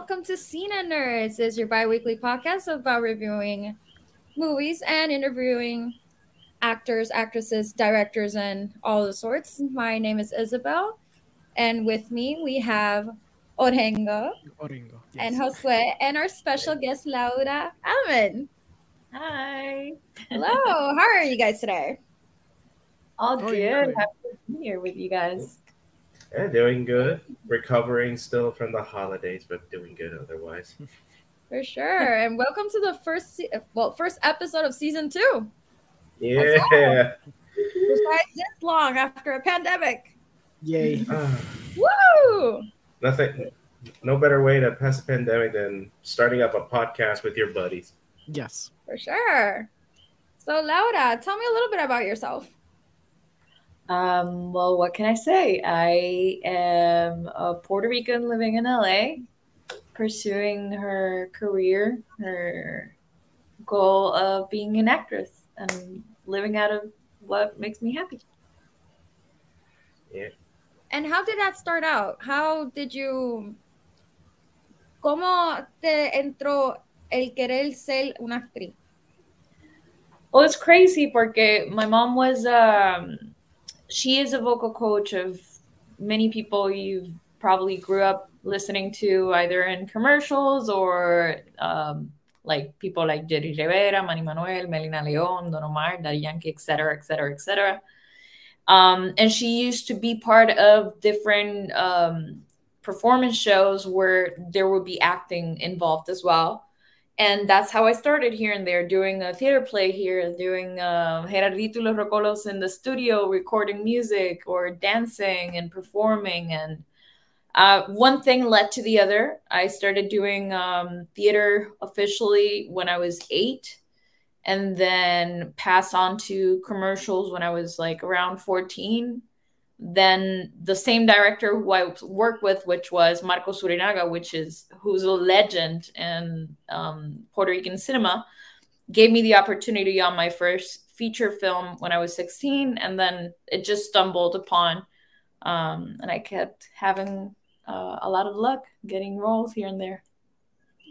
welcome to Cine Nerds. This is your bi-weekly podcast about reviewing movies and interviewing actors, actresses, directors, and all the sorts. My name is Isabel, and with me we have Orengo, Orengo yes. and Josue, and our special guest Laura Alemán. Hi. Hello, how are you guys today? All Oh, good. you're good. Happy to be here with you guys. Yeah, doing good. Recovering still from the holidays, but doing good otherwise. For sure, and welcome to the first, se- well, first episode of season two. Yeah. Besides this long after a pandemic. Yay. Woo! Nothing. No better way to pass a pandemic than starting up a podcast with your buddies. Yes. For sure. So, Laura, tell me a little bit about yourself. Um, well, what can I say? I am a Puerto Rican living in LA, pursuing her career, her goal of being an actress, and living out of what makes me happy. Yeah. And how did that start out? How did you. ¿Cómo te entró el querer ser una actriz? Well, it's crazy porque my mom was um she is a vocal coach of many people you've probably grew up listening to either in commercials or um, like people like Jerry Rivera, Manny Manuel, Melina Leon, Don Omar, Daddy Yankee, etc., etc., etc. Um, and she used to be part of different um, performance shows where there would be acting involved as well and that's how I started here and there, doing a theater play here, doing uh, Gerardito los Rocolos in the studio, recording music or dancing and performing. And uh, one thing led to the other. I started doing um, theater officially when I was eight, and then passed on to commercials when I was like around 14 then the same director who I worked with, which was Marco Zurinaga, which is who's a legend in um, Puerto Rican cinema, gave me the opportunity on my first feature film when I was 16, and then it just stumbled upon, um, and I kept having uh, a lot of luck getting roles here and there.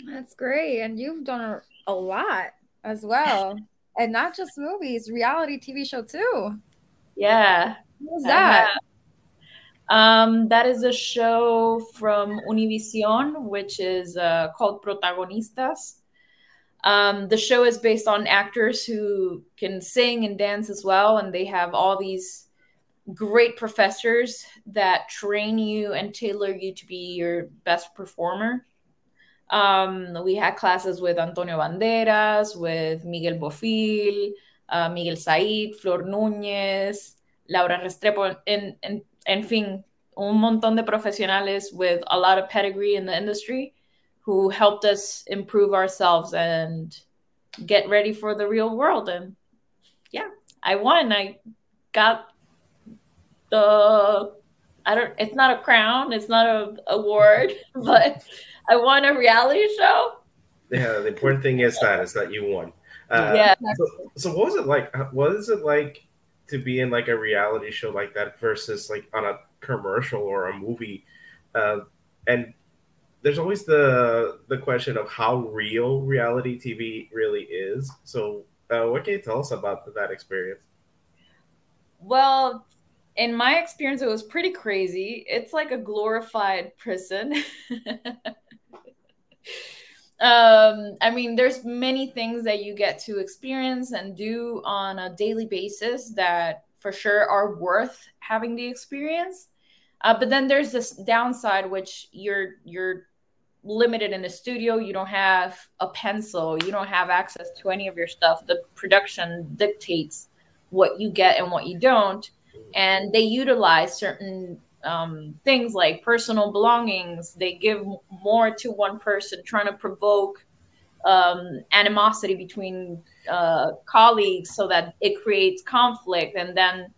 That's great. And you've done a, a lot as well. and not just movies, reality TV show too. Yeah, I that? Um, that is a show from Univision, which is uh, called Protagonistas. Um, the show is based on actors who can sing and dance as well, and they have all these great professors that train you and tailor you to be your best performer. Um, we had classes with Antonio Banderas, with Miguel Bofil, uh, Miguel Said, Flor Núñez, Laura Restrepo, en, en, en fin, un montón de profesionales with a lot of pedigree in the industry who helped us improve ourselves and get ready for the real world. And yeah, I won. I got the I don't it's not a crown, it's not a award, but I won a reality show. Yeah, the important thing is that is that you won. Uh, yeah. So, so what was it like? What is it like to be in like a reality show like that versus like on a commercial or a movie? Uh, and there's always the the question of how real reality TV really is. So, uh, what can you tell us about that experience? Well, in my experience, it was pretty crazy. It's like a glorified prison. um, I mean, there's many things that you get to experience and do on a daily basis that for sure are worth having the experience. Uh, but then there's this downside, which you're you're limited in the studio. You don't have a pencil. You don't have access to any of your stuff. The production dictates what you get and what you don't and they utilize certain um, things like personal belongings they give more to one person trying to provoke um, animosity between uh, colleagues so that it creates conflict and then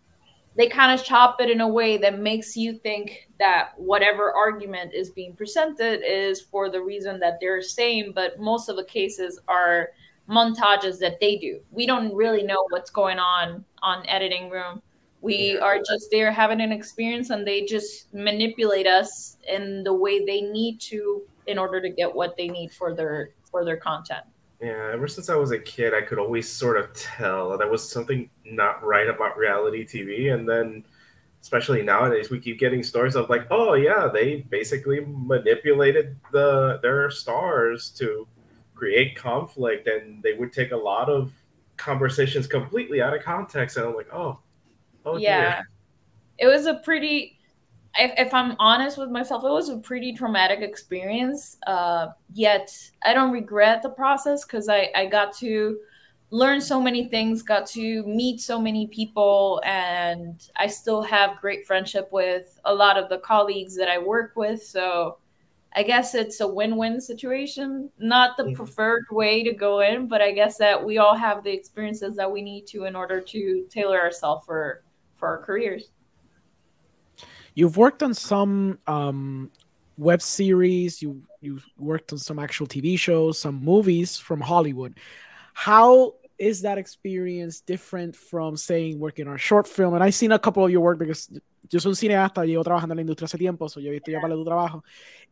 they kind of chop it in a way that makes you think that whatever argument is being presented is for the reason that they're saying but most of the cases are montages that they do. We don't really know what's going on on editing room. We are just there having an experience and they just manipulate us in the way they need to in order to get what they need for their for their content. Yeah, ever since I was a kid, I could always sort of tell there was something not right about reality TV. And then, especially nowadays, we keep getting stories of like, oh yeah, they basically manipulated the their stars to create conflict, and they would take a lot of conversations completely out of context. And I'm like, oh, oh yeah, dear. it was a pretty if, if, I'm honest with myself, it was a pretty traumatic experience. Uh, yet I don't regret the process because I, I got to learn so many things, got to meet so many people, and I still have great friendship with a lot of the colleagues that I work with. So I guess it's a win-win situation. Not the preferred way to go in, but I guess that we all have the experiences that we need to in order to tailor ourselves for for our careers. You've worked on some um, web series. You you worked on some actual TV shows, some movies from Hollywood. How is that experience different from saying working on a short film? And I've seen a couple of your work because yo soy un cineasta, llevo trabajando en la industria hace tiempo, so yo he visto ya para tu trabajo.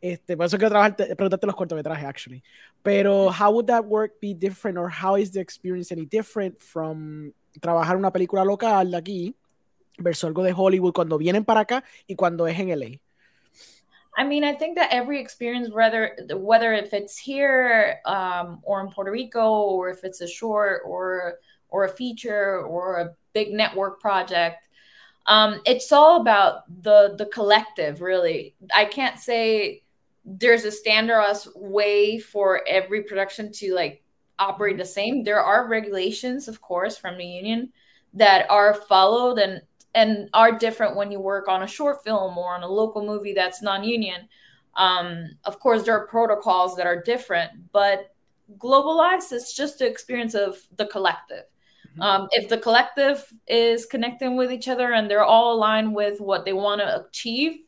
Este, por eso quiero preguntarte los cortometrajes, actually. Pero how would that work be different, or how is the experience any different from trabajar una película local de aquí versus algo de Hollywood cuando vienen para acá y cuando es en LA? I mean, I think that every experience, whether whether if it's here um, or in Puerto Rico, or if it's a short or or a feature or a big network project, um, it's all about the the collective. Really, I can't say there's a standardized way for every production to like operate the same. There are regulations, of course, from the union that are followed and and are different when you work on a short film or on a local movie that's non-union. Um, of course, there are protocols that are different, but globalized, it's just the experience of the collective. Mm-hmm. Um, if the collective is connecting with each other and they're all aligned with what they want to achieve,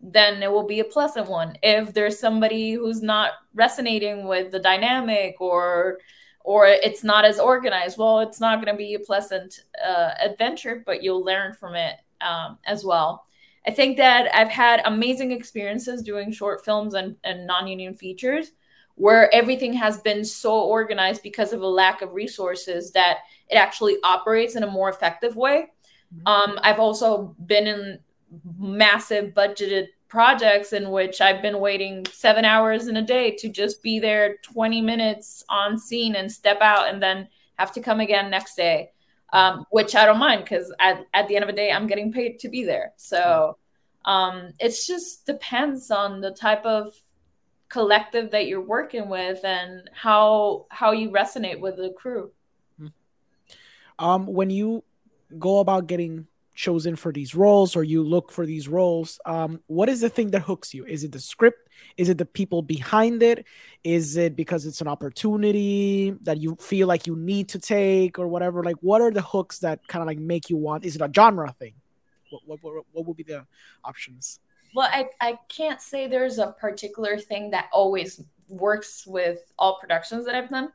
then it will be a pleasant one. If there's somebody who's not resonating with the dynamic or or it's not as organized, well, it's not going to be a pleasant uh, adventure, but you'll learn from it um, as well. I think that I've had amazing experiences doing short films and, and non union features where everything has been so organized because of a lack of resources that it actually operates in a more effective way. Mm-hmm. Um, I've also been in massive budgeted projects in which I've been waiting seven hours in a day to just be there 20 minutes on scene and step out and then have to come again next day, um, which I don't mind because at, at the end of the day, I'm getting paid to be there. So um, it just depends on the type of collective that you're working with and how how you resonate with the crew. Um, when you go about getting chosen for these roles or you look for these roles um, what is the thing that hooks you? Is it the script? Is it the people behind it? Is it because it's an opportunity that you feel like you need to take or whatever? Like what are the hooks that kind of like make you want is it a genre thing? What, what, what, what would be the options? Well I, I can't say there's a particular thing that always works with all productions that i've done.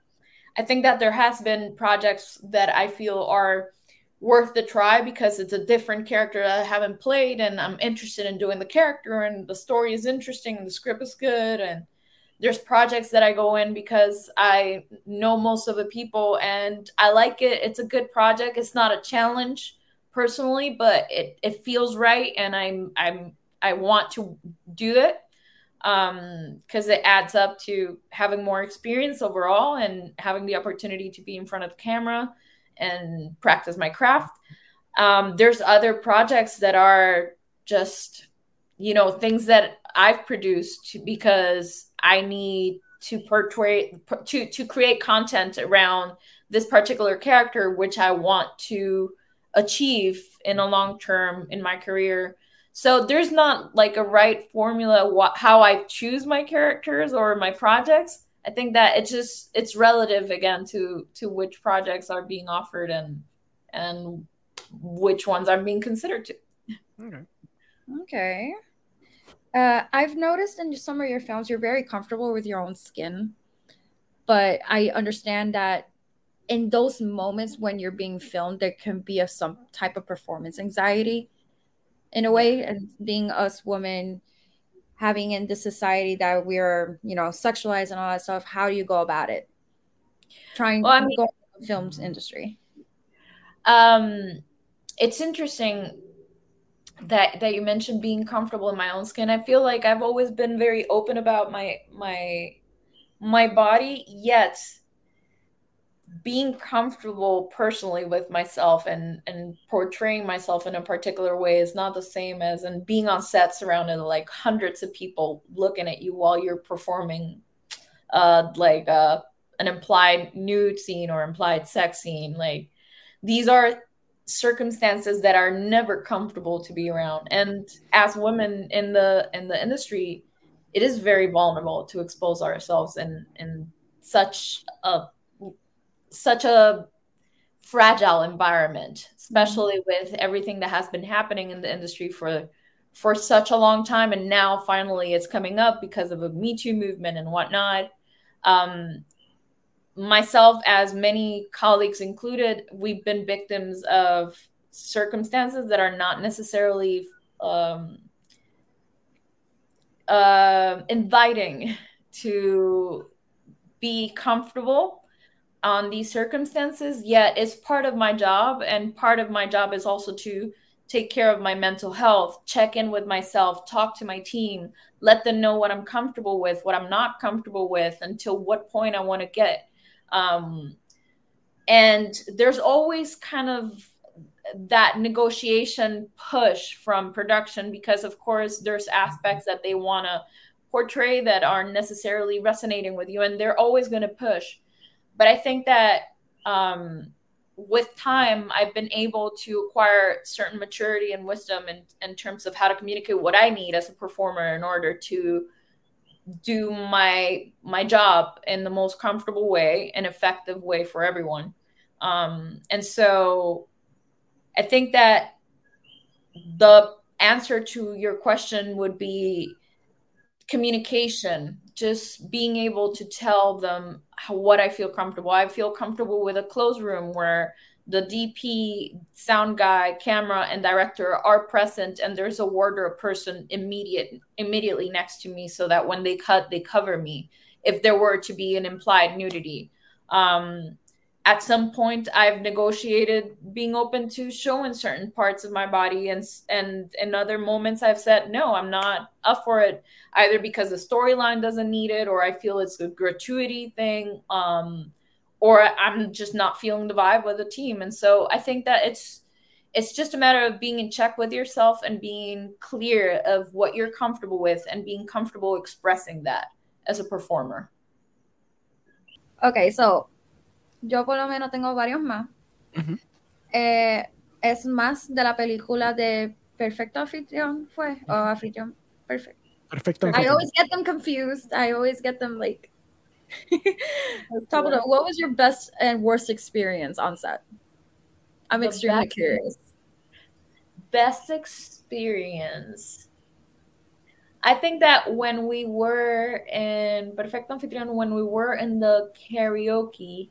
I think that there has been projects that i feel are worth the try because it's a different character that I haven't played and I'm interested in doing the character and the story is interesting and the script is good and there's projects that I go in because I know most of the people and I like it. It's a good project. It's not a challenge personally, but it, it feels right and I'm I'm I want to do it um because it adds up to having more experience overall and having the opportunity to be in front of the camera and practice my craft. Um, there's other projects that are just, you know, things that I've produced because I need to portray to to create content around this particular character, which I want to achieve in a long term in my career. So there's not like a right formula what, how I choose my characters or my projects. I think that it's just it's relative again to to which projects are being offered and and which ones are being considered to. Okay. Okay. Uh, I've noticed in some of your films you're very comfortable with your own skin, but I understand that in those moments when you're being filmed, there can be a some type of performance anxiety, in a way. And being us women, having in the society that we're you know sexualized and all that stuff how do you go about it? Trying well, to I mean, go the films industry. Um it's interesting that that you mentioned being comfortable in my own skin. I feel like i've always been very open about my my my body yet being comfortable personally with myself and and portraying myself in a particular way is not the same as and being on set surrounded like hundreds of people looking at you while you're performing uh like uh an implied nude scene or implied sex scene like these are circumstances that are never comfortable to be around. And as women in the in the industry it is very vulnerable to expose ourselves in in such a such a fragile environment especially with everything that has been happening in the industry for for such a long time. And now finally it's coming up because of a me too movement and whatnot. Um, myself, as many colleagues included, we've been victims of circumstances that are not necessarily um, uh, inviting to be comfortable on these circumstances. Yet, it's part of my job, and part of my job is also to take care of my mental health, check in with myself, talk to my team, let them know what I'm comfortable with, what I'm not comfortable with, until what point I want to get. Um, and there's always kind of that negotiation push from production because, of course, there's aspects that they want to portray that aren't necessarily resonating with you, and they're always going to push. But I think that um, with time, I've been able to acquire certain maturity and wisdom in, in terms of how to communicate what I need as a performer in order to do my my job in the most comfortable way and effective way for everyone. Um, and so i think that the answer to your question would be communication just being able to tell them how, what i feel comfortable i feel comfortable with a closed room where the DP, sound guy, camera, and director are present, and there's a wardrobe person immediate immediately next to me, so that when they cut, they cover me if there were to be an implied nudity. Um, at some point, I've negotiated being open to showing certain parts of my body, and and in other moments, I've said no, I'm not up for it, either because the storyline doesn't need it, or I feel it's a gratuity thing. Um, or I'm just not feeling the vibe with the team. And so I think that it's it's just a matter of being in check with yourself and being clear of what you're comfortable with and being comfortable expressing that as a performer. Okay, so yo por lo menos tengo varios más. Uh -huh. eh, es más de la película de Perfecto Anfitrión, ¿fue? -huh. O Anfitrión Perfecto. Perfecto. I always get them confused. I always get them like Top of what was your best and worst experience on set? I'm the extremely best, curious. Best experience. I think that when we were in Perfecto Anfitrión, when we were in the karaoke,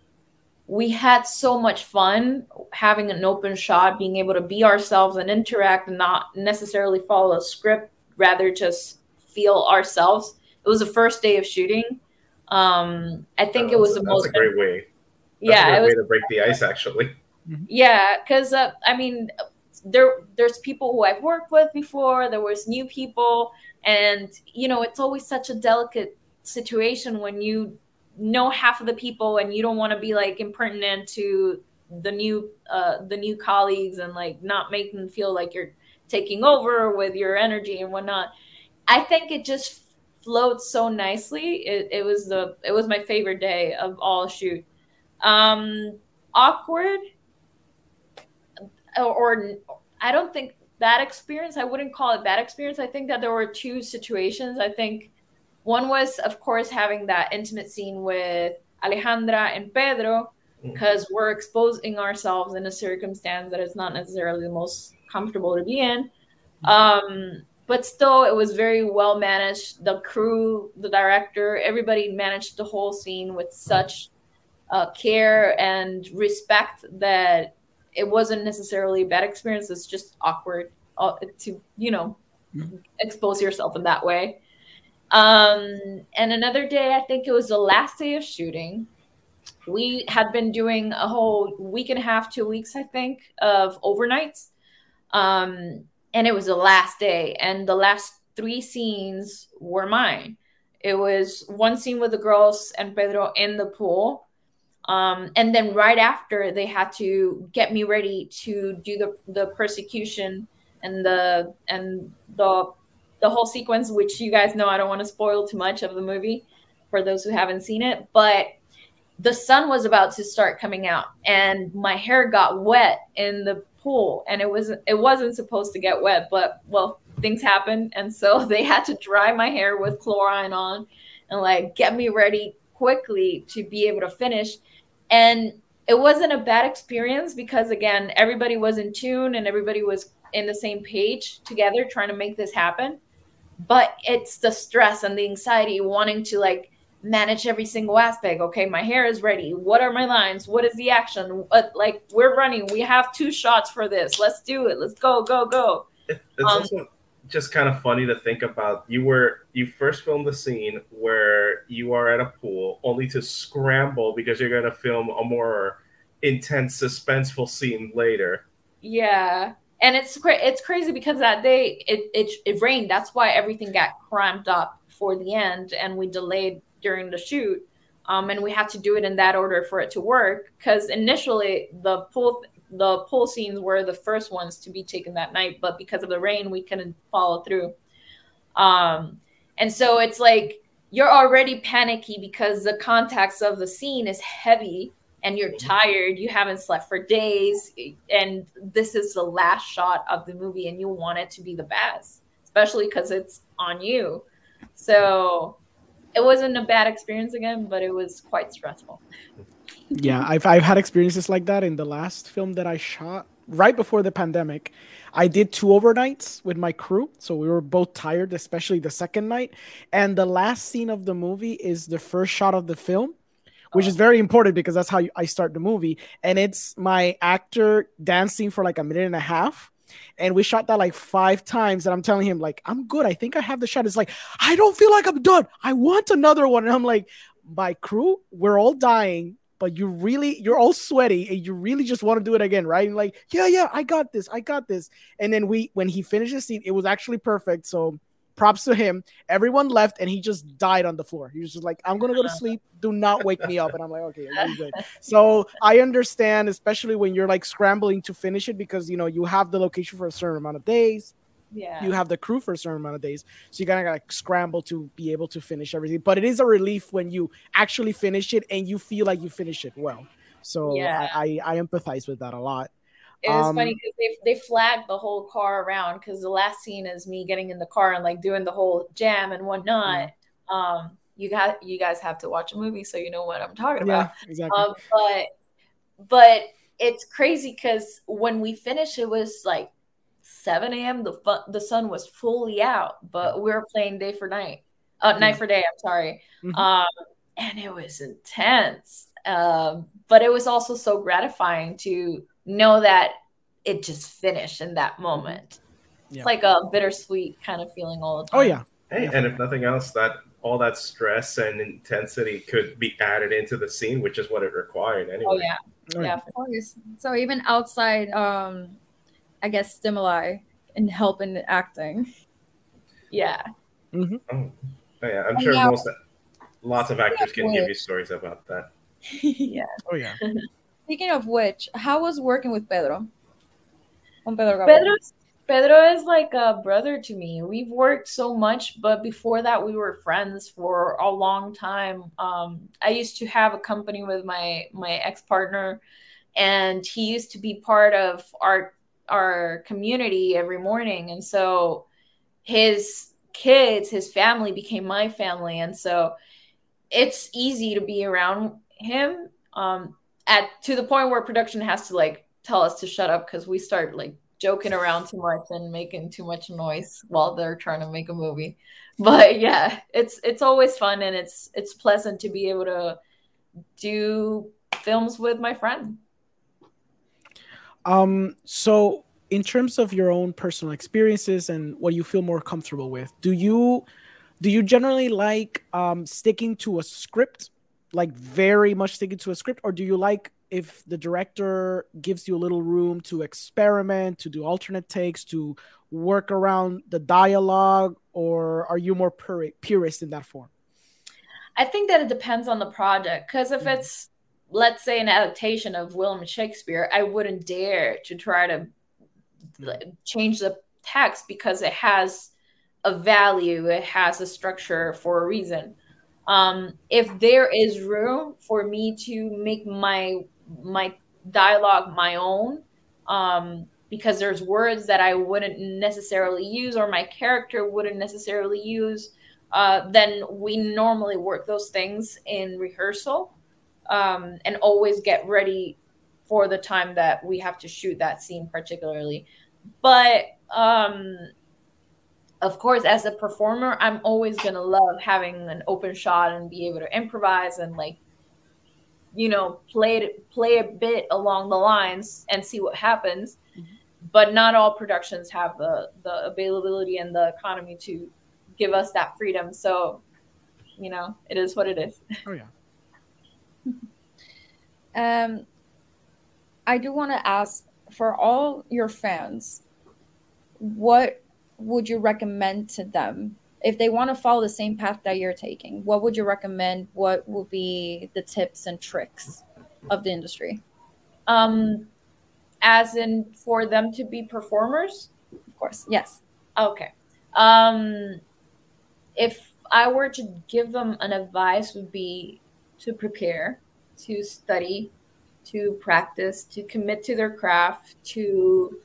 we had so much fun having an open shot, being able to be ourselves and interact and not necessarily follow a script, rather just feel ourselves. It was the first day of shooting um, I think oh, it was the most. a great way. That's yeah, a great it was, way to break the ice, actually. Mm-hmm. Yeah, because uh, I mean, there there's people who I've worked with before. There was new people, and you know, it's always such a delicate situation when you know half of the people and you don't want to be like impertinent to the new uh the new colleagues and like not make them feel like you're taking over with your energy and whatnot. I think it just flowed so nicely. It, it was the it was my favorite day of all shoot. Um, awkward, or, or I don't think bad experience. I wouldn't call it bad experience. I think that there were two situations. I think one was, of course, having that intimate scene with Alejandra and Pedro because mm-hmm. we're exposing ourselves in a circumstance that is not necessarily the most comfortable to be in. Mm-hmm. Um, but still it was very well managed the crew the director everybody managed the whole scene with such uh, care and respect that it wasn't necessarily a bad experience it's just awkward uh, to you know mm-hmm. expose yourself in that way Um, and another day, I think it was the last day of shooting. We had been doing a whole week and a half, two weeks, I think, of overnights. Um, and it was the last day, and the last three scenes were mine. It was one scene with the girls and Pedro in the pool. Um, and then right after, they had to get me ready to do the, the persecution and the and the the whole sequence, which you guys know I don't want to spoil too much of the movie for those who haven't seen it. But the sun was about to start coming out, and my hair got wet in the pool, and it was it wasn't supposed to get wet, but well, things happened, and so they had to dry my hair with chlorine on, and like get me ready quickly to be able to finish, and it wasn't a bad experience because again everybody was in tune and everybody was in the same page together trying to make this happen but it's the stress and the anxiety wanting to like manage every single aspect. Okay my hair is ready. What are my lines? What is the action? What like we're running. We have two shots for this. Let's do it. Let's go go go. It's Um, also just kind of funny to think about. You were you first filmed the scene where you are at a pool, only to scramble because you're going to film a more intense, suspenseful scene later. yeah and it's it's crazy because that day it, it it rained. That's why everything got cramped up for the end and we delayed during the shoot. Um, and we had to do it in that order for it to work. Because initially the pool the pool scenes were the first ones to be taken that night but because of the rain we couldn't follow through. Um, and so it's like you're already panicky because the context of the scene is heavy and you're mm-hmm. tired you haven't slept for days and this is the last shot of the movie and you want it to be the best especially because it's on you. So it wasn't a bad experience again but it was quite stressful. Yeah I've, I've had experiences like that in the last film that i shot right before the pandemic. I did two overnights with my crew so we were both tired especially the second night. And the last scene of the movie is the first shot of the film which is very important because that's how i start the movie. And it's my actor dancing for like a minute and a half. And we shot that like five times. And i'm telling him like i'm good. I think i have the shot. It's like i don't feel like i'm done. I want another one. And i'm like my crew we're all dying but you really you're all sweaty and you really just want to do it again right? And like yeah yeah i got this. I got this. And then we when he finished the scene it was actually perfect. So props to him. Everyone left and he just died on the floor. He was just like i'm gonna go to sleep. Do not wake me up. And i'm like okay I'm good. So i understand especially when you're like scrambling to finish it because you know you have the location for a certain amount of days. Yeah. You have the crew for a certain amount of days. So you kind of gotta like scramble to be able to finish everything. But it is a relief when you actually finish it and you feel like you finish it well. So Yeah. I, I i empathize with that a lot It was Um, funny because they they flagged the whole car around because the last scene is me getting in the car and like doing the whole jam and whatnot. Um, you got you guys have to watch a movie so you know what I'm talking about. yeah exactly Um, but but it's crazy because when we finished, it was like 7 a.m. The the sun was fully out, but we were playing day for night, uh, night for day. I'm sorry, Mhm. um, and it was intense. Um, but it was also so gratifying to know that it just finished in that moment. Yeah. It's like a bittersweet kind of feeling all the time. oh yeah Hey, and if nothing else, that all that stress and intensity could be added into the scene, which is what it required anyway. Oh yeah, Oh, yeah. yeah. Of course. So even outside, um, I guess stimuli and help in acting. yeah. Oh, oh, yeah, I'm And sure now- most lots of actors can give you stories about that. yeah. oh yeah Speaking of which, how was working with Pedro? Con Pedro Gabo? Pedro, Pedro is like a brother to me. We've worked so much, but before that, we were friends for a long time. Um, I used to have a company with my my ex partner, and he used to be part of our our community every morning, and so his kids, his family became my family, and so it's easy to be around him. Um, at to the point where production has to like tell us to shut up because we start like joking around too much and making too much noise while they're trying to make a movie. But yeah, it's it's always fun and it's it's pleasant to be able to do films with my friend. Um, so in terms of your own personal experiences and what you feel more comfortable with, do you do you generally like um, sticking to a script, like very much sticking to a script, or do you like if the director gives you a little room to experiment, to do alternate takes, to work around the dialogue, or are you more pur- purist in that form? I think that it depends on the project. Because if mm-hmm. it's, let's say, an adaptation of William Shakespeare, I wouldn't dare to try to change the text because it has a value, it has a structure for a reason. Um, if there is room for me to make my my dialogue my own, um, because there's words that I wouldn't necessarily use or my character wouldn't necessarily use, uh, then we normally work those things in rehearsal um, and always get ready for the time that we have to shoot that scene particularly. But um, of course, as a performer, I'm always gonna love having an open shot and be able to improvise and like, you know, play it, play a bit along the lines and see what happens. Mm-hmm. But not all productions have the the availability and the economy to give us that freedom. So, you know, it is what it is. Oh yeah. um, I do want to ask for all your fans, what would you recommend to them if they want to follow the same path that you're taking? What would you recommend? What would be the tips and tricks of the industry? Um, as in for them to be performers? Of course, yes. Okay. Um, if I were to give them an advice, would be to prepare, to study, to practice, to commit to their craft, to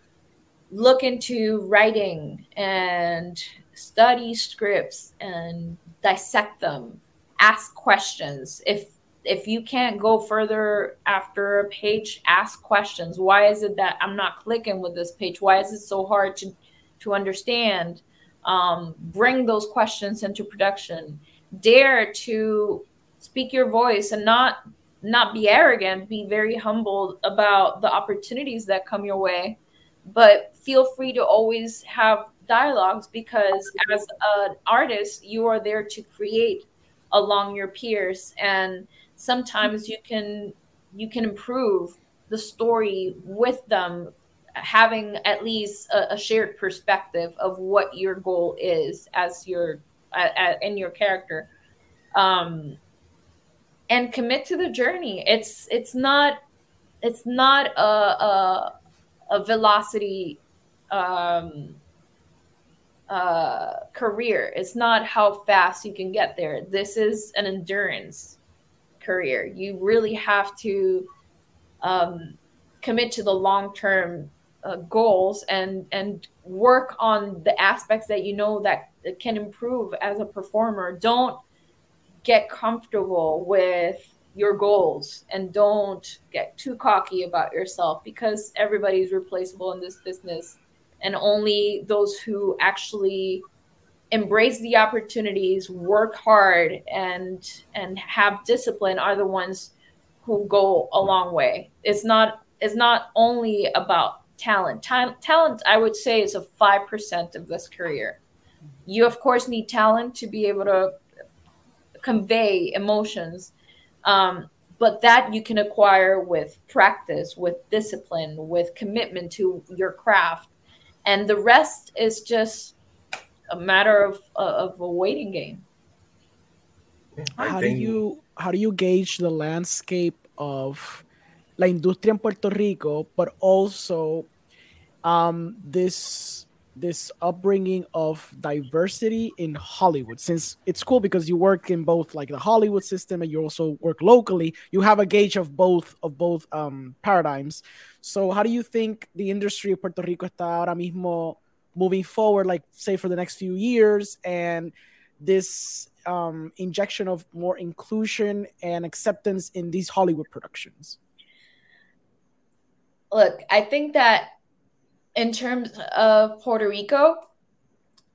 look into writing and study scripts and dissect them, ask questions. If if you can't go further after a page, ask questions. Why is it that I'm not clicking with this page? Why is it so hard to to understand? um, bring those questions into production dare to speak your voice and not not be arrogant be very humble about the opportunities that come your way but feel free to always have dialogues because as an artist you are there to create along your peers. And sometimes you can you can improve the story with them having at least a, a, shared perspective of what your goal is as your in your character. Um and commit to the journey. It's it's not it's not a a, a velocity um uh career. It's not how fast you can get there. This is an endurance career. You really have to um commit to the long term uh, goals and and work on the aspects that you know that can improve as a performer. Don't get comfortable with your goals and don't get too cocky about yourself because everybody's replaceable in this business and only those who actually embrace the opportunities work hard and and have discipline are the ones who go a long way it's not it's not only about talent. Ta- talent, I would say, is a 5% of this career. You, of course, need talent to be able to convey emotions. Um, but that you can acquire with practice, with discipline, with commitment to your craft. And the rest is just a matter of, of a waiting game. How do you how do you gauge the landscape of la industria in Puerto Rico, but also um, this this upbringing of diversity in Hollywood. Since it's cool because you work in both like the Hollywood system and you also work locally, you have a gauge of both of both um, paradigms. So how do you think the industry of Puerto Rico está ahora mismo moving forward, like say for the next few years, and this um, injection of more inclusion and acceptance in these Hollywood productions? look, I think that in terms of Puerto Rico,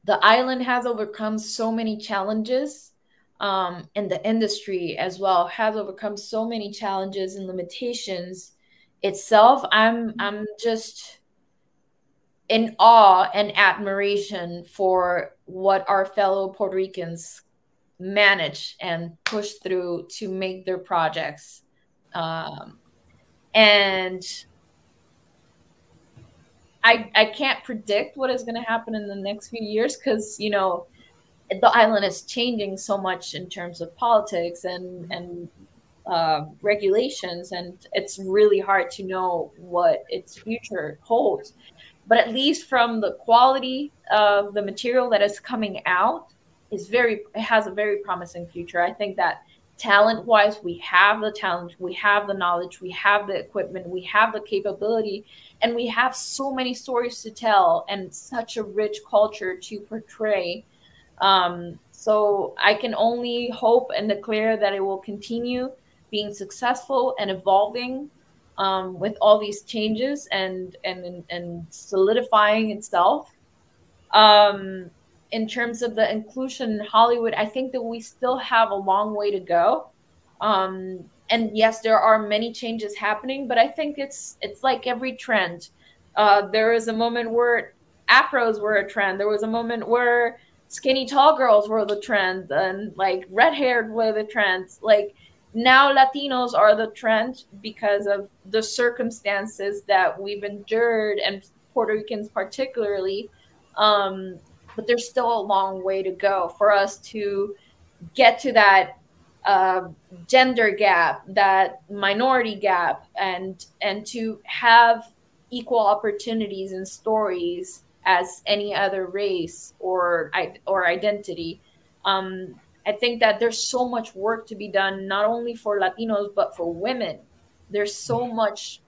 the island has overcome so many challenges um, and the industry as well has overcome so many challenges and limitations itself i'm i'm just in awe and admiration for what our fellow Puerto Ricans manage and push through to make their projects. Um, and I, I can't predict what is going to happen in the next few years because, you know, the island is changing so much in terms of politics and, and uh, regulations, and it's really hard to know what its future holds. But at least from the quality of the material that is coming out, is very it has a very promising future. I think that talent wise, we have the talent, we have the knowledge, we have the equipment, we have the capability, and we have so many stories to tell and such a rich culture to portray. Um, so I can only hope and declare that it will continue being successful and evolving um, with all these changes and and and solidifying itself. Um, in terms of the inclusion in Hollywood, I think that we still have a long way to go. Um, and yes, there are many changes happening, but I think it's it's like every trend. Uh, there was a moment where afros were a trend. There was a moment where skinny tall girls were the trend, and like red haired were the trend. Like now, Latinos are the trend because of the circumstances that we've endured, and Puerto Ricans particularly. Um, but there's still a long way to go for us to get to that uh, gender gap, that minority gap, and and to have equal opportunities and stories as any other race or or identity. Um, I think that there's so much work to be done, not only for Latinos but for women. There's so much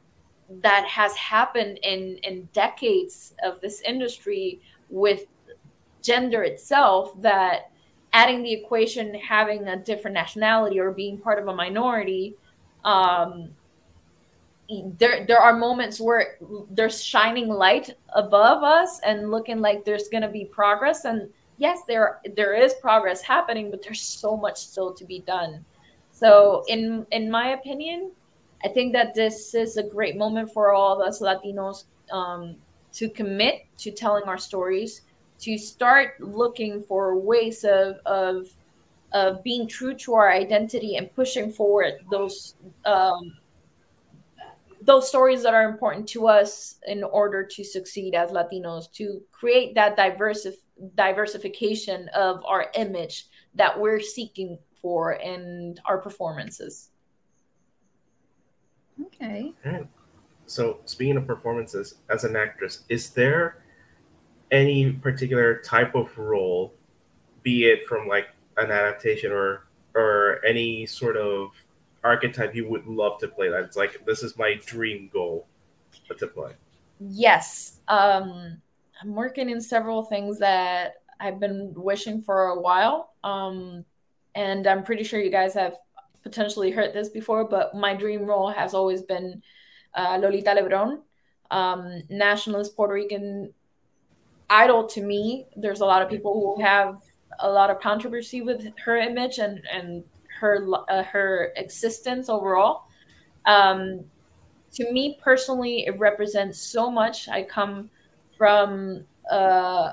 that has happened in in decades of this industry with gender itself that adding the equation having a different nationality or being part of a minority um, there there are moments where there's shining light above us and looking like there's going to be progress. And yes there there is progress happening but there's so much still to be done. So in in my opinion i think that this is a great moment for all of us latinos um, to commit to telling our stories to start looking for ways of of of being true to our identity and pushing forward those um, those stories that are important to us in order to succeed as Latinos, to create that diversif- diversification of our image that we're seeking for in our performances. Okay. So, speaking of performances, as an actress, is there any particular type of role, be it from like an adaptation or or any sort of archetype you would love to play. That's like this is my dream goal to play. Yes, um, I'm working in several things that I've been wishing for a while, um, and I'm pretty sure you guys have potentially heard this before. But my dream role has always been uh, Lolita Lebron, um, nationalist Puerto Rican idol to me. There's a lot of people who have a lot of controversy with her image and and her uh, her existence overall. Um, to me personally, it represents so much. I come from uh,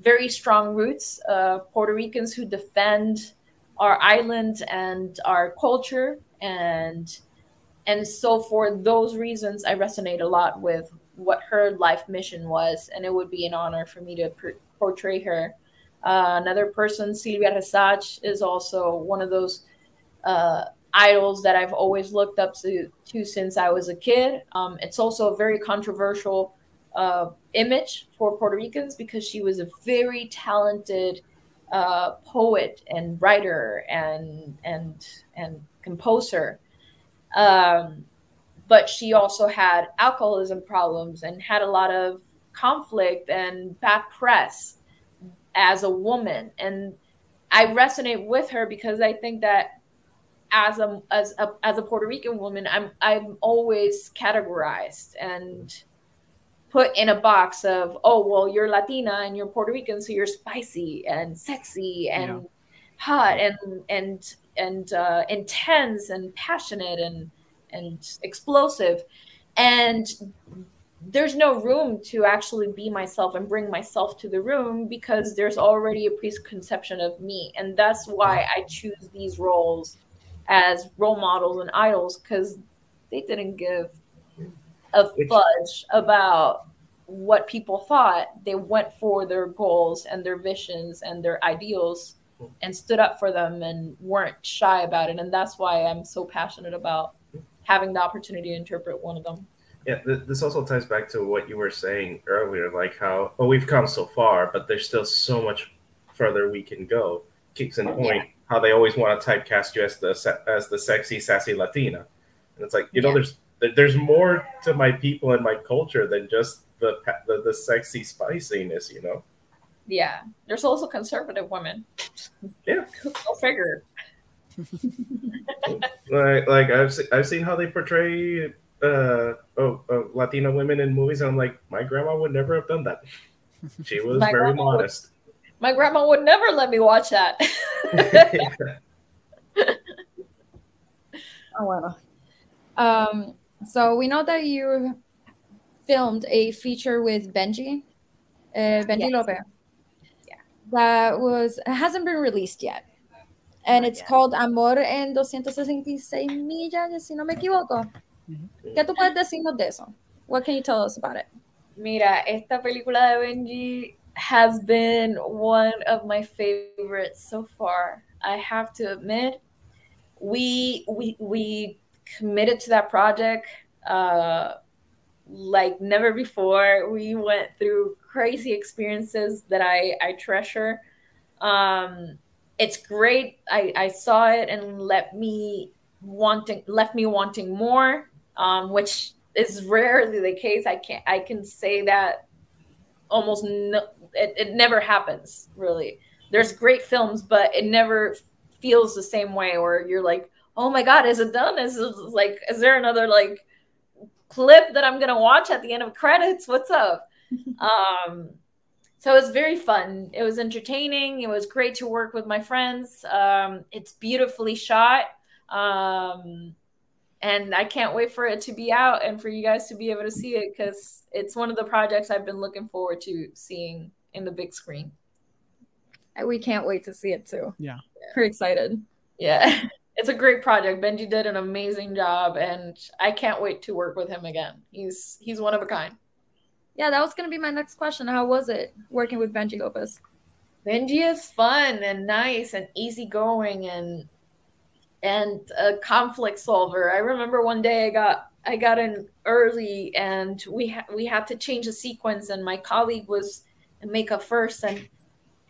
very strong roots, uh, Puerto Ricans who defend our island and our culture, and and so for those reasons, I resonate a lot with what her life mission was, and it would be an honor for me to per- portray her. Uh, another person, Sylvia Rexach, is also one of those uh, idols that I've always looked up to, to since I was a kid. Um, it's also a very controversial uh, image for Puerto Ricans because she was a very talented uh, poet and writer and and and composer. Um, but she also had alcoholism problems and had a lot of conflict and bad press as a woman and i resonate with her because i think that as a as a as a puerto rican woman i'm i'm always categorized and put in a box of oh well you're latina and you're puerto rican so you're spicy and sexy and yeah. hot and and and uh, intense and passionate and and explosive. And there's no room to actually be myself and bring myself to the room because there's already a preconception of me. And that's why mm-hmm. i choose these roles as role models and idols because they didn't give a fudge about what people thought. They went for their goals and their visions and their ideals mm-hmm. and stood up for them and weren't shy about it. And that's why i'm so passionate about having the opportunity to interpret one of them yeah, th- this also ties back to what you were saying earlier, like how well we've come so far, but there's still so much further we can go. Kicks in point yeah. how they always want to typecast you as the as the sexy, sassy Latina, and it's like you know, there's there's more to my people and my culture than just the the, the sexy spiciness, you know. Yeah, there's also conservative women. Yeah, go figure. Like, like I've se- I've seen how they portray uh, oh, uh, Latino women in movies, and I'm like, my grandma would never have done that. She was my very modest. Would, my grandma would never let me watch that. oh wow. Um, so we know that you filmed a feature with Benji, uh, Benji yes. Lopez. Yeah. That was hasn't been released yet. And it's called Amor en 266 millas, si no me equivoco. ¿Qué tú puedes decirnos de eso? What can you tell us about it? Mira, esta película de Benji has been one of my favorites so far. I have to admit, we we we committed to that project uh, like never before. We went through crazy experiences that I I treasure. Um, it's great. I I saw it and let me wanting left me wanting more um, which is rarely the case. I can't. I can say that almost no, it, it never happens really. There's great films, but it never feels the same way. or you're like, oh my god, is it done? Is it like, is there another like clip that I'm gonna watch at the end of credits? What's up? um, so it was very fun. It was entertaining. It was great to work with my friends. Um, it's beautifully shot. Um, and I can't wait for it to be out and for you guys to be able to see it because it's one of the projects I've been looking forward to seeing in the big screen. We can't wait to see it too. Yeah. We're excited. Yeah. It's a great project. Benji did an amazing job and I can't wait to work with him again. He's he's one of a kind. Yeah, that was gonna be my next question. How was it working with Benji Lopez? Benji is fun and nice and easygoing and and a conflict solver. I remember one day I got I got in early and we ha- we had to change the sequence and my colleague was makeup first and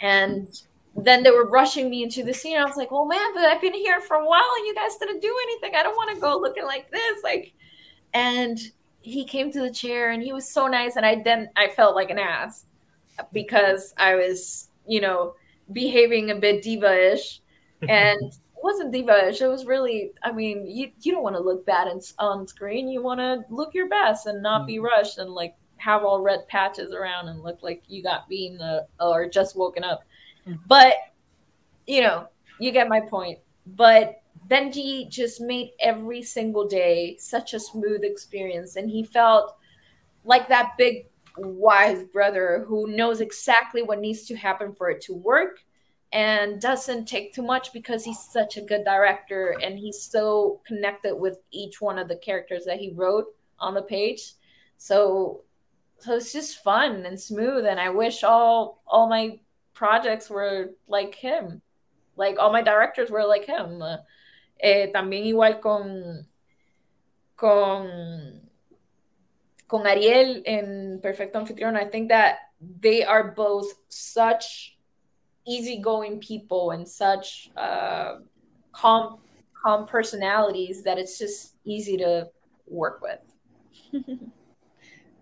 and then they were rushing me into the scene. I was like, "Well, man, but I've been here for a while and you guys didn't do anything. I don't want to go looking like this." Like, and he came to the chair and he was so nice, and I then I felt like an ass because I was, you know, behaving a bit diva-ish, and it wasn't diva-ish. It was really, I mean, you you don't want to look bad in, on screen. You want to look your best and not mm. be rushed and like have all red patches around and look like you got beaten uh, or just woken up. Mm. But you know, you get my point. But Benji just made every single day such a smooth experience, and he felt like that big wise brother who knows exactly what needs to happen for it to work and doesn't take too much because he's such a good director and he's so connected with each one of the characters that he wrote on the page. So so it's just fun and smooth and I wish all all my projects were like him. Like all my directors were like him. Eh, también igual con con con Ariel en Perfecto Anfitrión, I think that they are both such easygoing people and such uh, calm calm personalities that it's just easy to work with.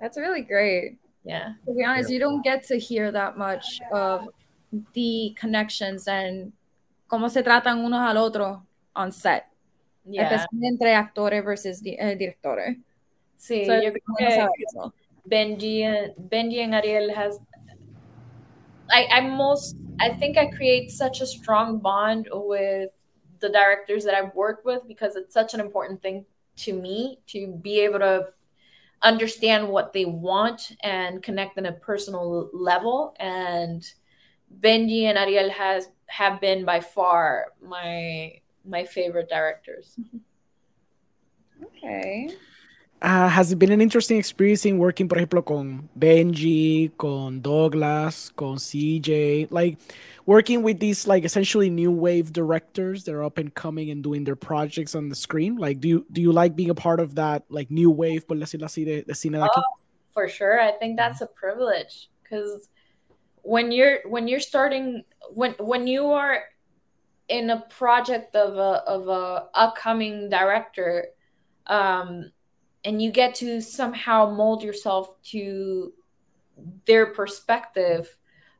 That's really great. Yeah. To be honest, you don't get to hear that much of the connections and cómo se tratan unos al otro on set. Yeah. Especialmente entre actores versus di eh, directores. Sí, so, yo creo que Benji, Benji and Ariel has I, I most I think I create such a strong bond with the directors that I've worked with because it's such an important thing to me to be able to understand what they want and connect on a personal level and benji and ariel has have been by far my my favorite directors Okay. Uh, has it been an interesting experience in working, por ejemplo, con Benji, con Douglas, con CJ, like working with these like essentially new wave directors that are up and coming and doing their projects on the screen? Like, do you do you like being a part of that like new wave, por decirlo así, de, de cine de aquí? Oh, for sure. I think that's a privilege because when you're when you're starting when when you are in a project of a of a upcoming director, um, and you get to somehow mold yourself to their perspective.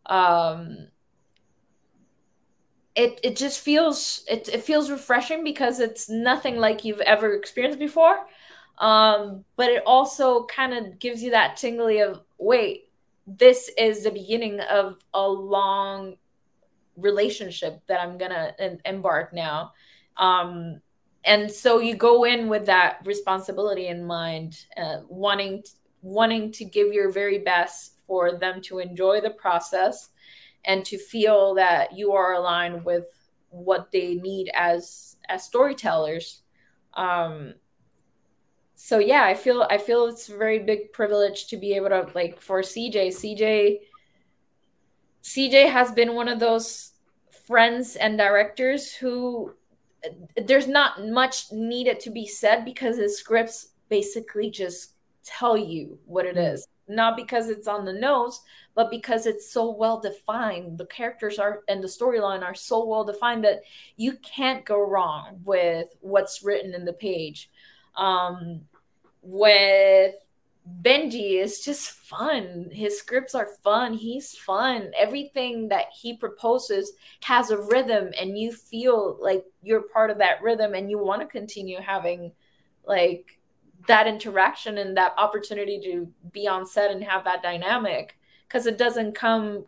Um, it, it just feels it, it feels refreshing because it's nothing like you've ever experienced before um, but it also kind of gives you that tingly of wait this is the beginning of a long relationship that i'm gonna embark now. Um, and so you go in with that responsibility in mind uh, wanting wanting to give your very best for them to enjoy the process and to feel that you are aligned with what they need as as storytellers. Um so yeah i feel i feel it's a very big privilege to be able to like for cj cj cj has been one of those friends and directors who there's not much needed to be said because his scripts basically just tell you what it is. Not because it's on the nose but because it's so well defined. The characters are and the storyline are so well defined that you can't go wrong with what's written in the page. Um with benji is just fun. His scripts are fun. He's fun. Everything that he proposes has a rhythm and you feel like you're part of that rhythm and you want to continue having like that interaction and that opportunity to be on set and have that dynamic because it doesn't come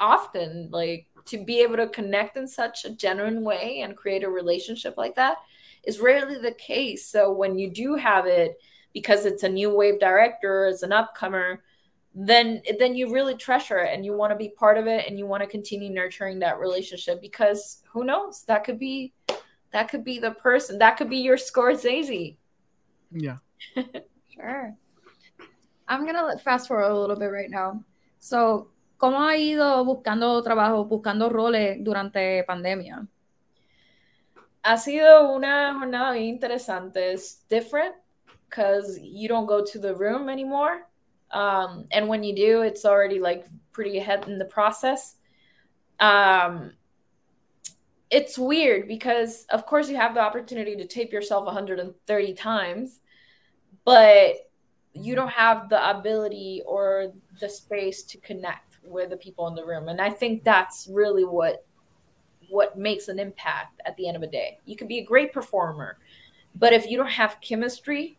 often like to be able to connect in such a genuine way and create a relationship like that is rarely the case. So when you do have it because it's a new wave director as an upcomer then then you really treasure it and you want to be part of it and you want to continue nurturing that relationship because who knows that could be that could be the person that could be your Scorsese Yeah. Sure. I'm gonna let- fast forward a little bit right now. So, ¿cómo ha ido buscando trabajo, buscando roles durante pandemia? ha sido una jornada bien interesante. It's different because you don't go to the room anymore. Um, and when you do, it's already like pretty ahead in the process. Um, it's weird because, of course, you have the opportunity to tape yourself 130 times, but you don't have the ability or the space to connect with the people in the room. And I think that's really what what makes an impact at the end of the day. You can be a great performer, but if you don't have chemistry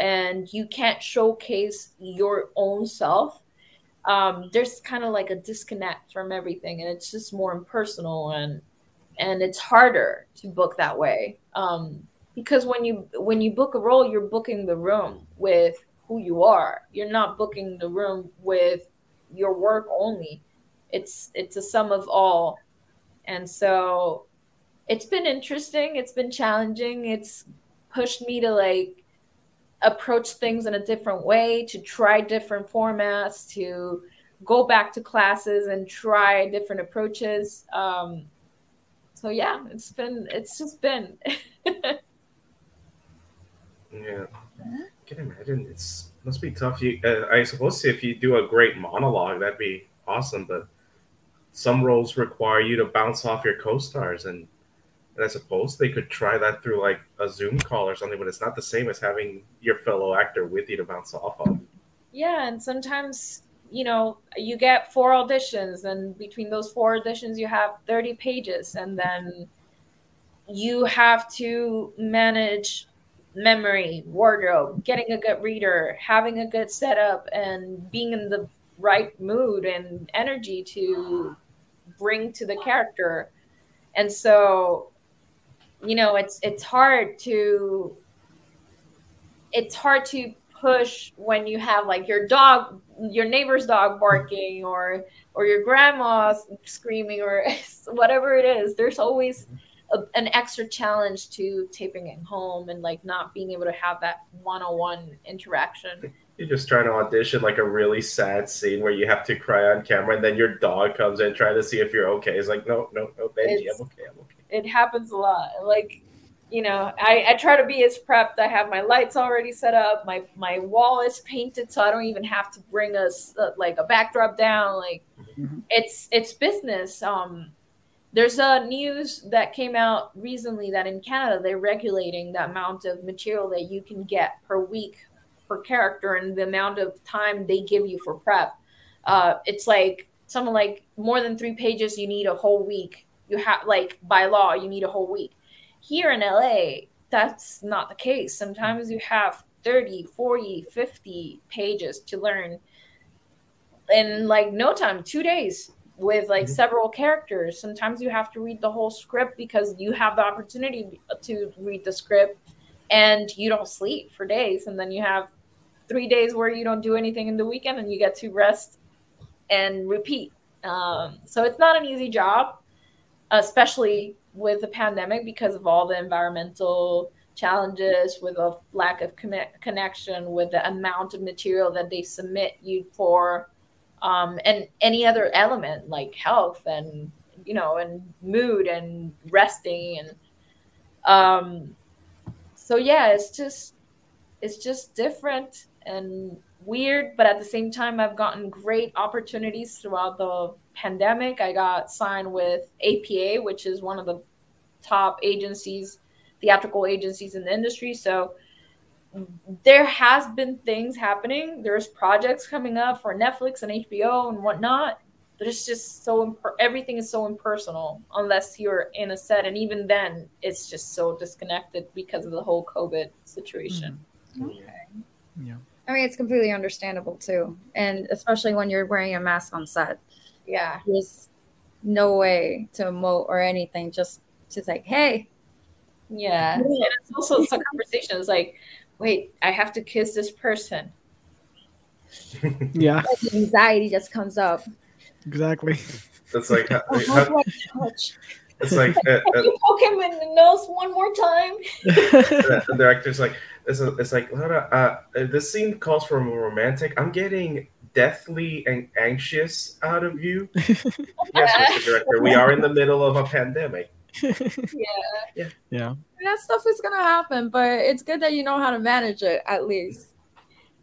and you can't showcase your own self, um, there's kind of like a disconnect from everything, and it's just more impersonal and and it's harder to book that way um, because when you when you book a role, you're booking the room with who you are. You're not booking the room with your work only. It's it's a sum of all and so it's been interesting it's been challenging it's pushed me to like approach things in a different way to try different formats to go back to classes and try different approaches um so yeah it's been it's just been Yeah. I can imagine it's must be tough. You, uh, I suppose if you do a great monologue, that'd be awesome. But some roles require you to bounce off your co-stars, and, and I suppose they could try that through like a Zoom call or something. But it's not the same as having your fellow actor with you to bounce off of. yeah and sometimes you know you get four auditions and between those four auditions you have 30 pages and then you have to manage memory wardrobe getting a good reader having a good setup and being in the right mood and energy to bring to the character and so you know it's it's hard to it's hard to push when you have like your dog, your neighbor's dog barking, or or your grandma screaming, or whatever it is. There's always a, an extra challenge to taping at home and like not being able to have that one-on-one interaction. You're just trying to audition like a really sad scene where you have to cry on camera, and then your dog comes in trying to see if you're okay. It's like, no, no, no, Benji, It's- I'm okay, I'm okay. it happens a lot. Like, you know, I, I try to be as prepped. I have my lights already set up. My my wall is painted, so I don't even have to bring us uh, like a backdrop down. Like, Mhm. it's it's business. Um, there's a news that came out recently that in Canada they're regulating the amount of material that you can get per week per character and the amount of time they give you for prep. Uh, it's like something like more than three pages. You need a whole week. You have like by law you need a whole week. Here in LA, that's not the case. Sometimes you have 30, 40, 50 pages to learn in like no time, two days with like Mhm. several characters. Sometimes you have to read the whole script because you have the opportunity to read the script and you don't sleep for days. And then you have three days where you don't do anything in the weekend and you get to rest and repeat. Um, so it's not an easy job, especially with the pandemic because of all the environmental challenges, with a lack of connect- connection, with the amount of material that they submit you for, um, and any other element like health and you know, and mood and resting and um, so yeah, it's just it's just different and weird, but at the same time, I've gotten great opportunities throughout the pandemic. I got signed with APA, which is one of the top agencies, theatrical agencies in the industry. So there has been things happening. There's projects coming up for Netflix and HBO and whatnot. But it's just so imper- everything is so impersonal unless you're in a set, and even then, it's just so disconnected because of the whole COVID situation. Mm-hmm. Okay. Yeah. I mean, it's completely understandable too, and especially when you're wearing a mask on set. Yeah, There's no way to emote or anything. Just, just like, hey, Yeah. And it's also some conversations like, wait, I have to kiss this person. Yeah, the anxiety just comes up. exactly. It's like, how, Oh, how- how do I it's like uh, Can uh, you poke him in the nose one more time? the, the director's like, it's, it's like, Laura, uh, this scene calls for a romantic. I'm getting deathly and anxious out of you. yes, Mr. Director, we are in the middle of a pandemic. Yeah. yeah. that stuff is gonna happen, but it's good that you know how to manage it at least.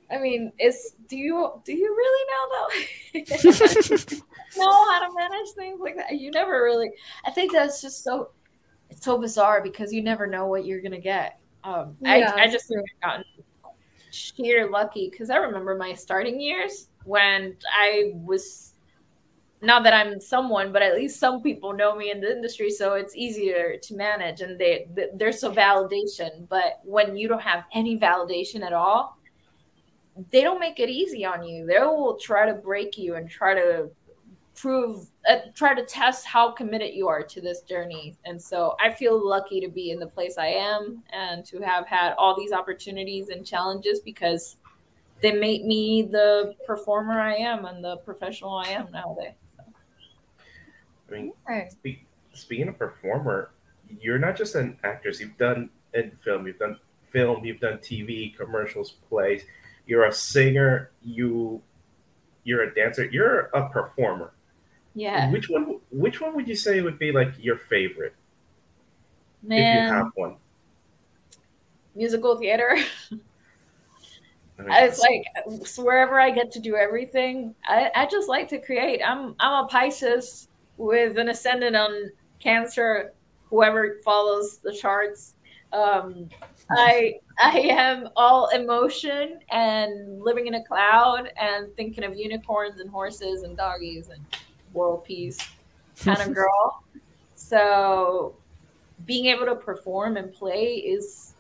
I mean, it's do you do you really know though? know how to manage things like that? You never really. I think that's just so. It's so bizarre because you never know what you're gonna get. Um, Yeah, I I just true. I've gotten sheer lucky because I remember my starting years when I was. Not that I'm someone, but at least some people know me in the industry, so it's easier to manage, and they, th there's so validation. But when you don't have any validation at all, they don't make it easy on you. They will try to break you and try to prove, uh, try to test how committed you are to this journey. And so I feel lucky to be in the place I am and to have had all these opportunities and challenges because they made me the performer I am and the professional I am nowadays. I mean, Right. Spe- speaking of performer, you're not just an actress. You've done in film. You've done film. You've done TV, commercials, plays. You're a singer. You, you're a dancer. You're a performer. Yeah, Which one? Which one would you say would be like your favorite if you have one? musical theater. It's like wherever I get to do everything, I, I just like to create. I'm I'm a Pisces with an ascendant on Cancer. Whoever follows the charts, um, I I am all emotion and living in a cloud and thinking of unicorns and horses and doggies and world peace kind of girl. So being able to perform and play is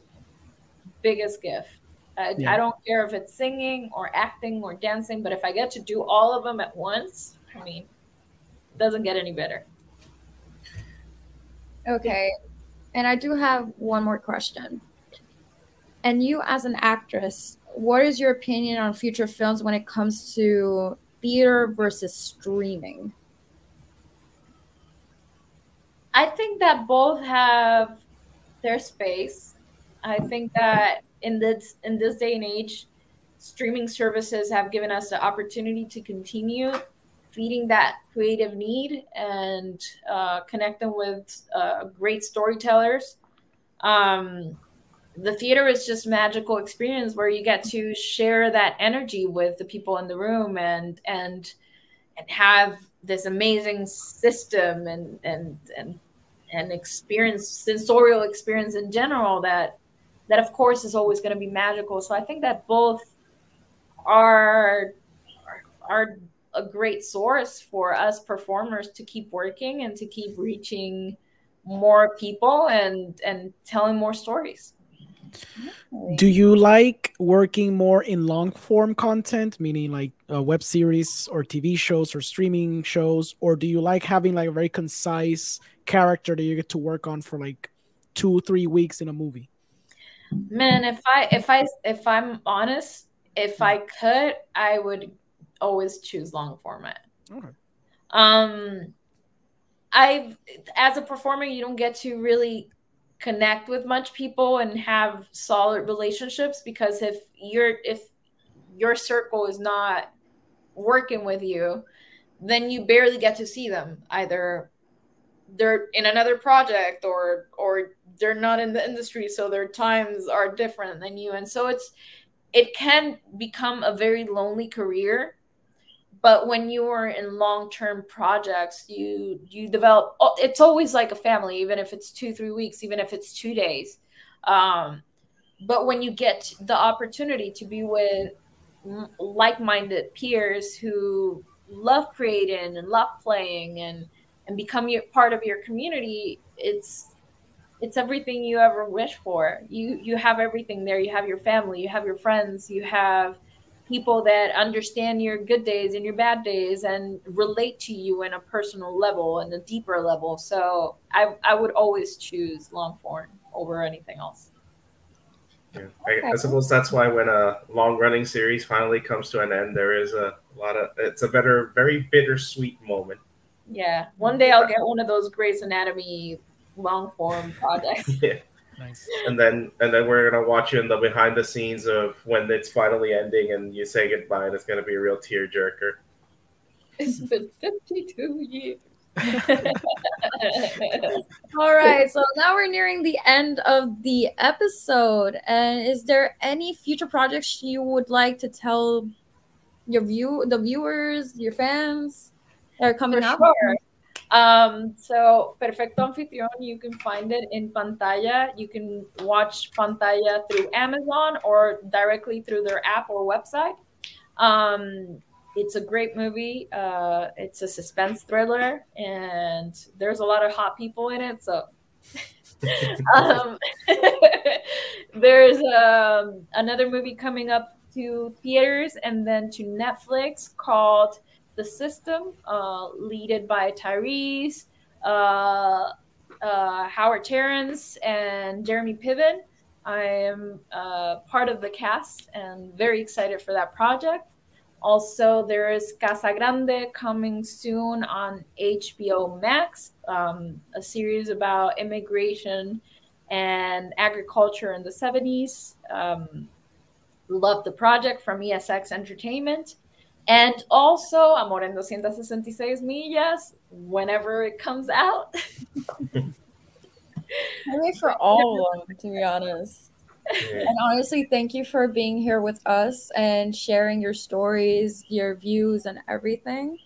biggest gift. I, Yeah. I don't care if it's singing or acting or dancing, but if I get to do all of them at once, I mean, it doesn't get any better. Okay. And I do have one more question. And you, as an actress, what is your opinion on future films when it comes to theater versus streaming? I think that both have their space. I think that in this in this day and age, streaming services have given us the opportunity to continue feeding that creative need and uh, connect them with uh, great storytellers. Um, the theater is just magical experience where you get to share that energy with the people in the room and and and have this amazing system and and and and experience sensorial experience in general that that of course is always going to be magical. So i think that both are are a great source for us performers to keep working and to keep reaching more people and and telling more stories. Do you like working more in long form content meaning like uh, web series or tv shows or streaming shows? Or do you like having like a very concise character that you get to work on for like two three weeks in a movie man if i if i if i'm honest if i could i would always choose long format. Okay. Um, I, as a performer, you don't get to really connect with much people and have solid relationships because if you're if your circle is not working with you, then you barely get to see them either they're in another project or or they're not in the industry so their times are different than you. And so it's it can become a very lonely career but when you are in long-term projects you you develop oh, it's always like a family even if it's two three weeks even if it's two days. Um, but when you get the opportunity to be with like-minded peers who love creating and love playing and and become your, part of your community it's it's everything you ever wish for you you have everything there you have your family you have your friends you have people that understand your good days and your bad days and relate to you in a personal level and a deeper level. So I, I would always choose long form over anything else. Yeah, I, I, suppose that's why when a long running series finally comes to an end, there is a lot of it's a better, very bittersweet moment. Yeah, one day I'll get one of those Grey's Anatomy long form projects. yeah. Nice. And then and then we're gonna watch you in the behind the scenes of when it's finally ending and you say goodbye and it's gonna be a real tearjerker. It's been fifty two years. All right, so now we're nearing the end of the episode. And is there any future projects you would like to tell your view the viewers, your fans that are coming For up? Sure. Um, so Perfecto Anfitrión, you can find it in Pantaya. You can watch Pantaya through Amazon or directly through their app or website. Um, it's a great movie. Uh, it's a suspense thriller, and there's a lot of hot people in it. So um, there's um, another movie coming up to theaters and then to Netflix called the system, uh, led by Tyrese, uh, uh, Howard Terrence, and Jeremy Piven. I am uh, part of the cast and very excited for that project. Also, there is Casa Grande coming soon on HBO Max, um, a series about immigration and agriculture in the 70s. Um, love the project from ESX Entertainment. And also Amor en 266 millas whenever it comes out. I wait for all of them, to be honest. And honestly, thank you for being here with us and sharing your stories, your views, and everything.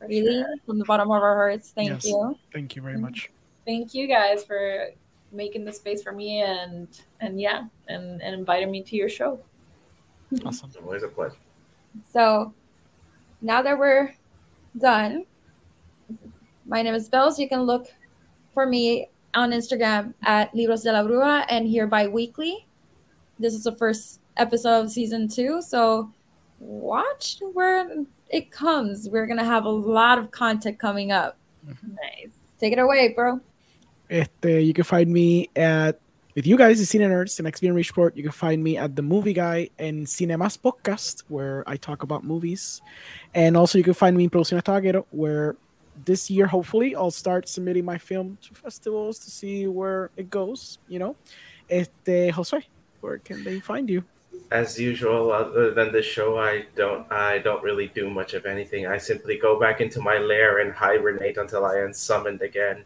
Really, sure. from the bottom of our hearts, thank yes. you. Thank you very much. Thank you guys for making the space for me and and yeah, and, and inviting me to your show. Awesome. Always a pleasure. So now that we're done, my name is Bells. You can look for me on Instagram at Libros de la Bruja and here bi-weekly. This is the first episode of season two, so watch where it comes. We're gonna have a lot of content coming up. Mm-hmm. Nice. Take it away, bro. Este, you can find me at with you guys, the Cine Nerds, the next being Report. You can find me at the Movie Guy and Cinemas Podcast, where I talk about movies, and also you can find me in Producción Taguero, where this year hopefully I'll start submitting my film to festivals to see where it goes. You know, este Jose, where can they find you? as usual, other than the show, I don't I don't really do much of anything. I simply go back into my lair and hibernate until I am summoned again.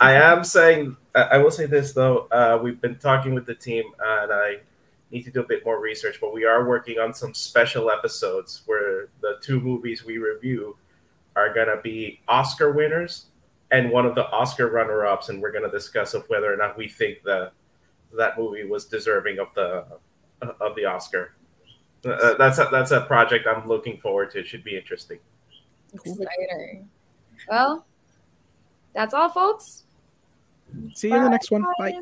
I am saying I will say this though. Uh, we've been talking with the team, and I need to do a bit more research. But we are working on some special episodes where the two movies we review are gonna be Oscar winners and one of the Oscar runner-ups, and we're gonna discuss of whether or not we think the that movie was deserving of the of the Oscar. Uh, that's a, that's a project I'm looking forward to. It should be interesting. Exciting. Well, that's all, folks. See you in the next one. Bye. Bye.